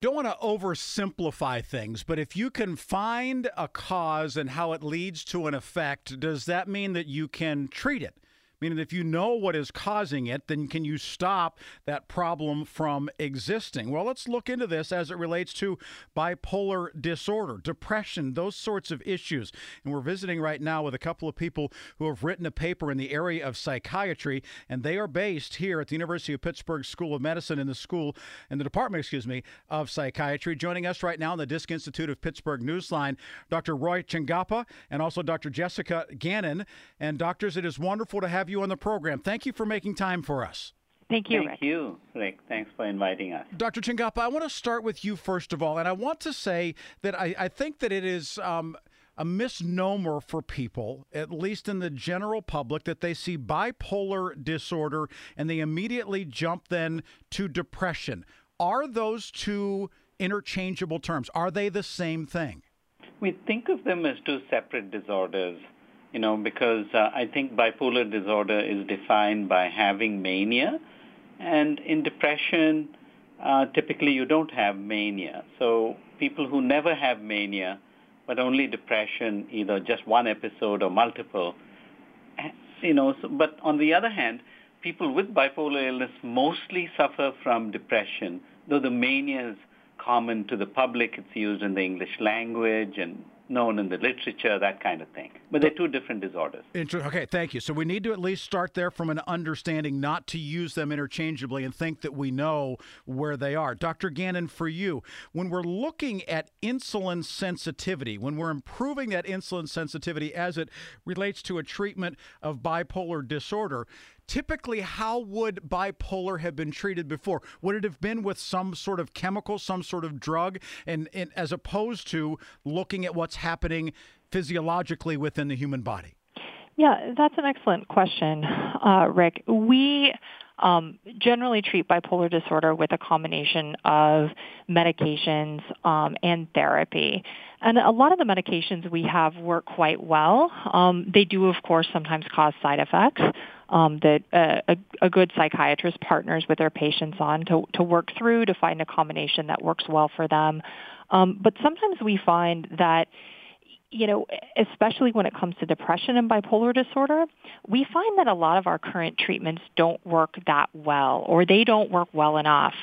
don't want to oversimplify things, but if you can find a cause and how it leads to an effect, does that mean that you can treat it? Meaning, if you know what is causing it, then can you stop that problem from existing? Well, let's look into this as it relates to bipolar disorder, depression, those sorts of issues. And we're visiting right now with a couple of people who have written a paper in the area of psychiatry, and they are based here at the University of Pittsburgh School of Medicine in the school, in the department, excuse me, of psychiatry. Joining us right now in the Disc Institute of Pittsburgh Newsline, Dr. Roy Chengappa and also Dr. Jessica Gannon. And doctors, it is wonderful to have you on the program. Thank you for making time for us. Thank you, Thank Rick. you, Rick. Thanks for inviting us. Dr. Chengappa, I want to start with you first of all, and I want to say that I, I think that it is um, a misnomer for people, at least in the general public, that they see bipolar disorder and they immediately jump then to depression. Are those two interchangeable terms? Are they the same thing? We think of them as two separate disorders, you know, because uh, I think bipolar disorder is defined by having mania, and in depression, uh, typically you don't have mania. So people who never have mania, but only depression, either just one episode or multiple, you know. So, but on the other hand, people with bipolar illness mostly suffer from depression, though the mania is common to the public. It's used in the English language and known in the literature, that kind of thing. But they're two different disorders. Okay, thank you. So we need to at least start there from an understanding not to use them interchangeably and think that we know where they are. Dr. Gannon, for you, when we're looking at insulin sensitivity, when we're improving that insulin sensitivity as it relates to a treatment of bipolar disorder, typically how would bipolar have been treated before would it have been with some sort of chemical some sort of drug and, and as opposed to looking at what's happening physiologically within the human body Yeah, that's an excellent question, uh, Rick. We um, generally treat bipolar disorder with a combination of medications um, and therapy. And a lot of the medications we have work quite well. Um, they do, of course, sometimes cause side effects um, that uh, a, a good psychiatrist partners with their patients on to, to work through to find a combination that works well for them. Um, but sometimes we find that you know, especially when it comes to depression and bipolar disorder, we find that a lot of our current treatments don't work that well or they don't work well enough.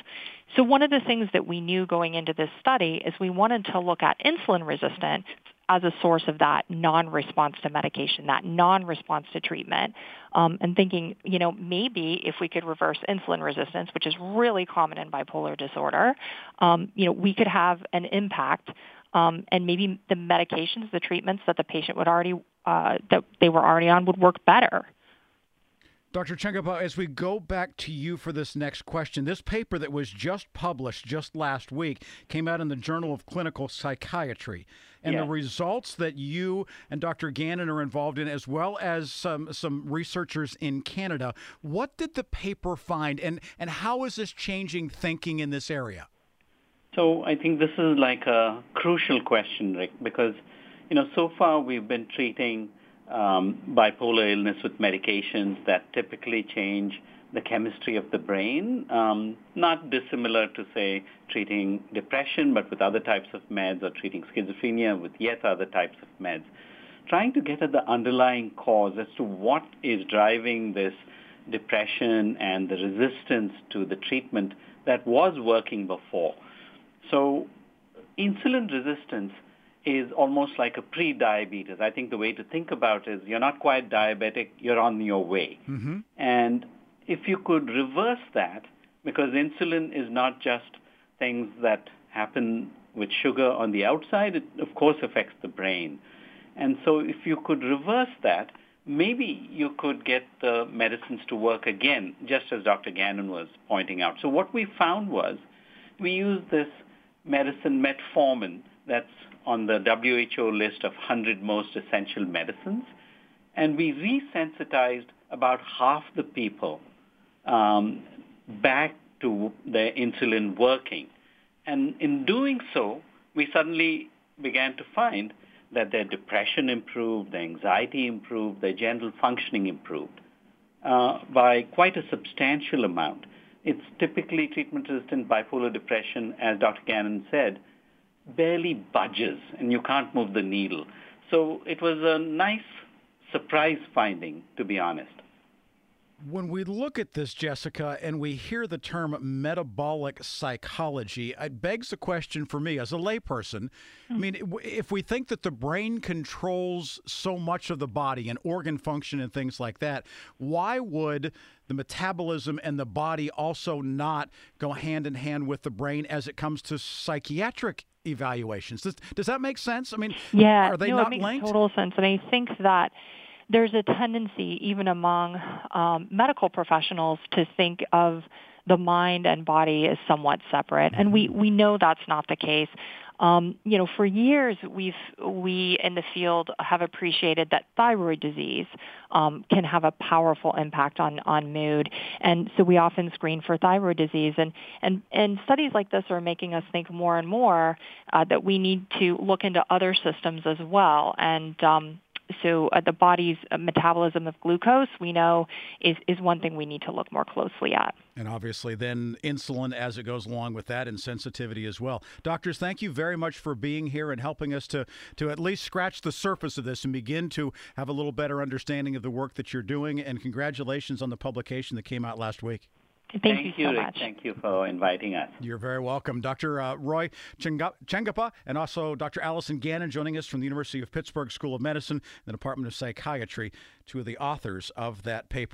So one of the things that we knew going into this study is we wanted to look at insulin resistance as a source of that non-response to medication, that non-response to treatment, um, and thinking, you know, maybe if we could reverse insulin resistance, which is really common in bipolar disorder, um, you know, we could have an impact um, and maybe the medications, the treatments that the patient would already uh, that they were already on would work better. Dr. Chengappa, as we go back to you for this next question, this paper that was just published just last week came out in the Journal of Clinical Psychiatry. And the results that you and Dr. Gannon are involved in, as well as some, some researchers in Canada, what did the paper find and, and how is this changing thinking in this area? So I think this is like a crucial question, Rick, because you know so far we've been treating um, bipolar illness with medications that typically change the chemistry of the brain, um, not dissimilar to say treating depression, but with other types of meds, or treating schizophrenia with yet other types of meds. Trying to get at the underlying cause as to what is driving this depression and the resistance to the treatment that was working before. So insulin resistance is almost like a pre-diabetes. I think the way to think about it is you're not quite diabetic, you're on your way. Mm-hmm. And if you could reverse that, because insulin is not just things that happen with sugar on the outside, it of course affects the brain. And so if you could reverse that, maybe you could get the medicines to work again, just as Dr. Gannon was pointing out. So what we found was we used this medicine metformin that's on the WHO list of 100 most essential medicines, and we resensitized about half the people um, back to their insulin working. And in doing so, we suddenly began to find that their depression improved, their anxiety improved, their general functioning improved uh, by quite a substantial amount. it's typically treatment-resistant bipolar depression, as Dr. Gannon said, barely budges, and you can't move the needle. So it was a nice surprise finding, to be honest. When we look at this, Jessica, and we hear the term metabolic psychology, it begs the question for me as a layperson. I hmm. mean, if we think that the brain controls so much of the body and organ function and things like that, why would the metabolism and the body also not go hand in hand with the brain as it comes to psychiatric evaluations? Does, does that make sense? I mean, yeah, are they no, not it makes linked? Total sense, and I think that there's a tendency, even among um, medical professionals, to think of the mind and body as somewhat separate, and we we know that's not the case. Um, you know, for years we've we in the field have appreciated that thyroid disease um, can have a powerful impact on on mood, and so we often screen for thyroid disease. and and and studies like this are making us think more and more uh, that we need to look into other systems as well, and um, so uh, the body's uh, metabolism of glucose, we know, is, is one thing we need to look more closely at. And obviously, then insulin as it goes along with that, and sensitivity as well. Doctors, thank you very much for being here and helping us to to at least scratch the surface of this and begin to have a little better understanding of the work that you're doing. And congratulations on the publication that came out last week. Thank, Thank you, you so much. Thank you for inviting us. You're very welcome. Dr. Uh, Roy Chengappa and also Dr. Allison Gannon joining us from the University of Pittsburgh School of Medicine, the Department of Psychiatry, two of the authors of that paper.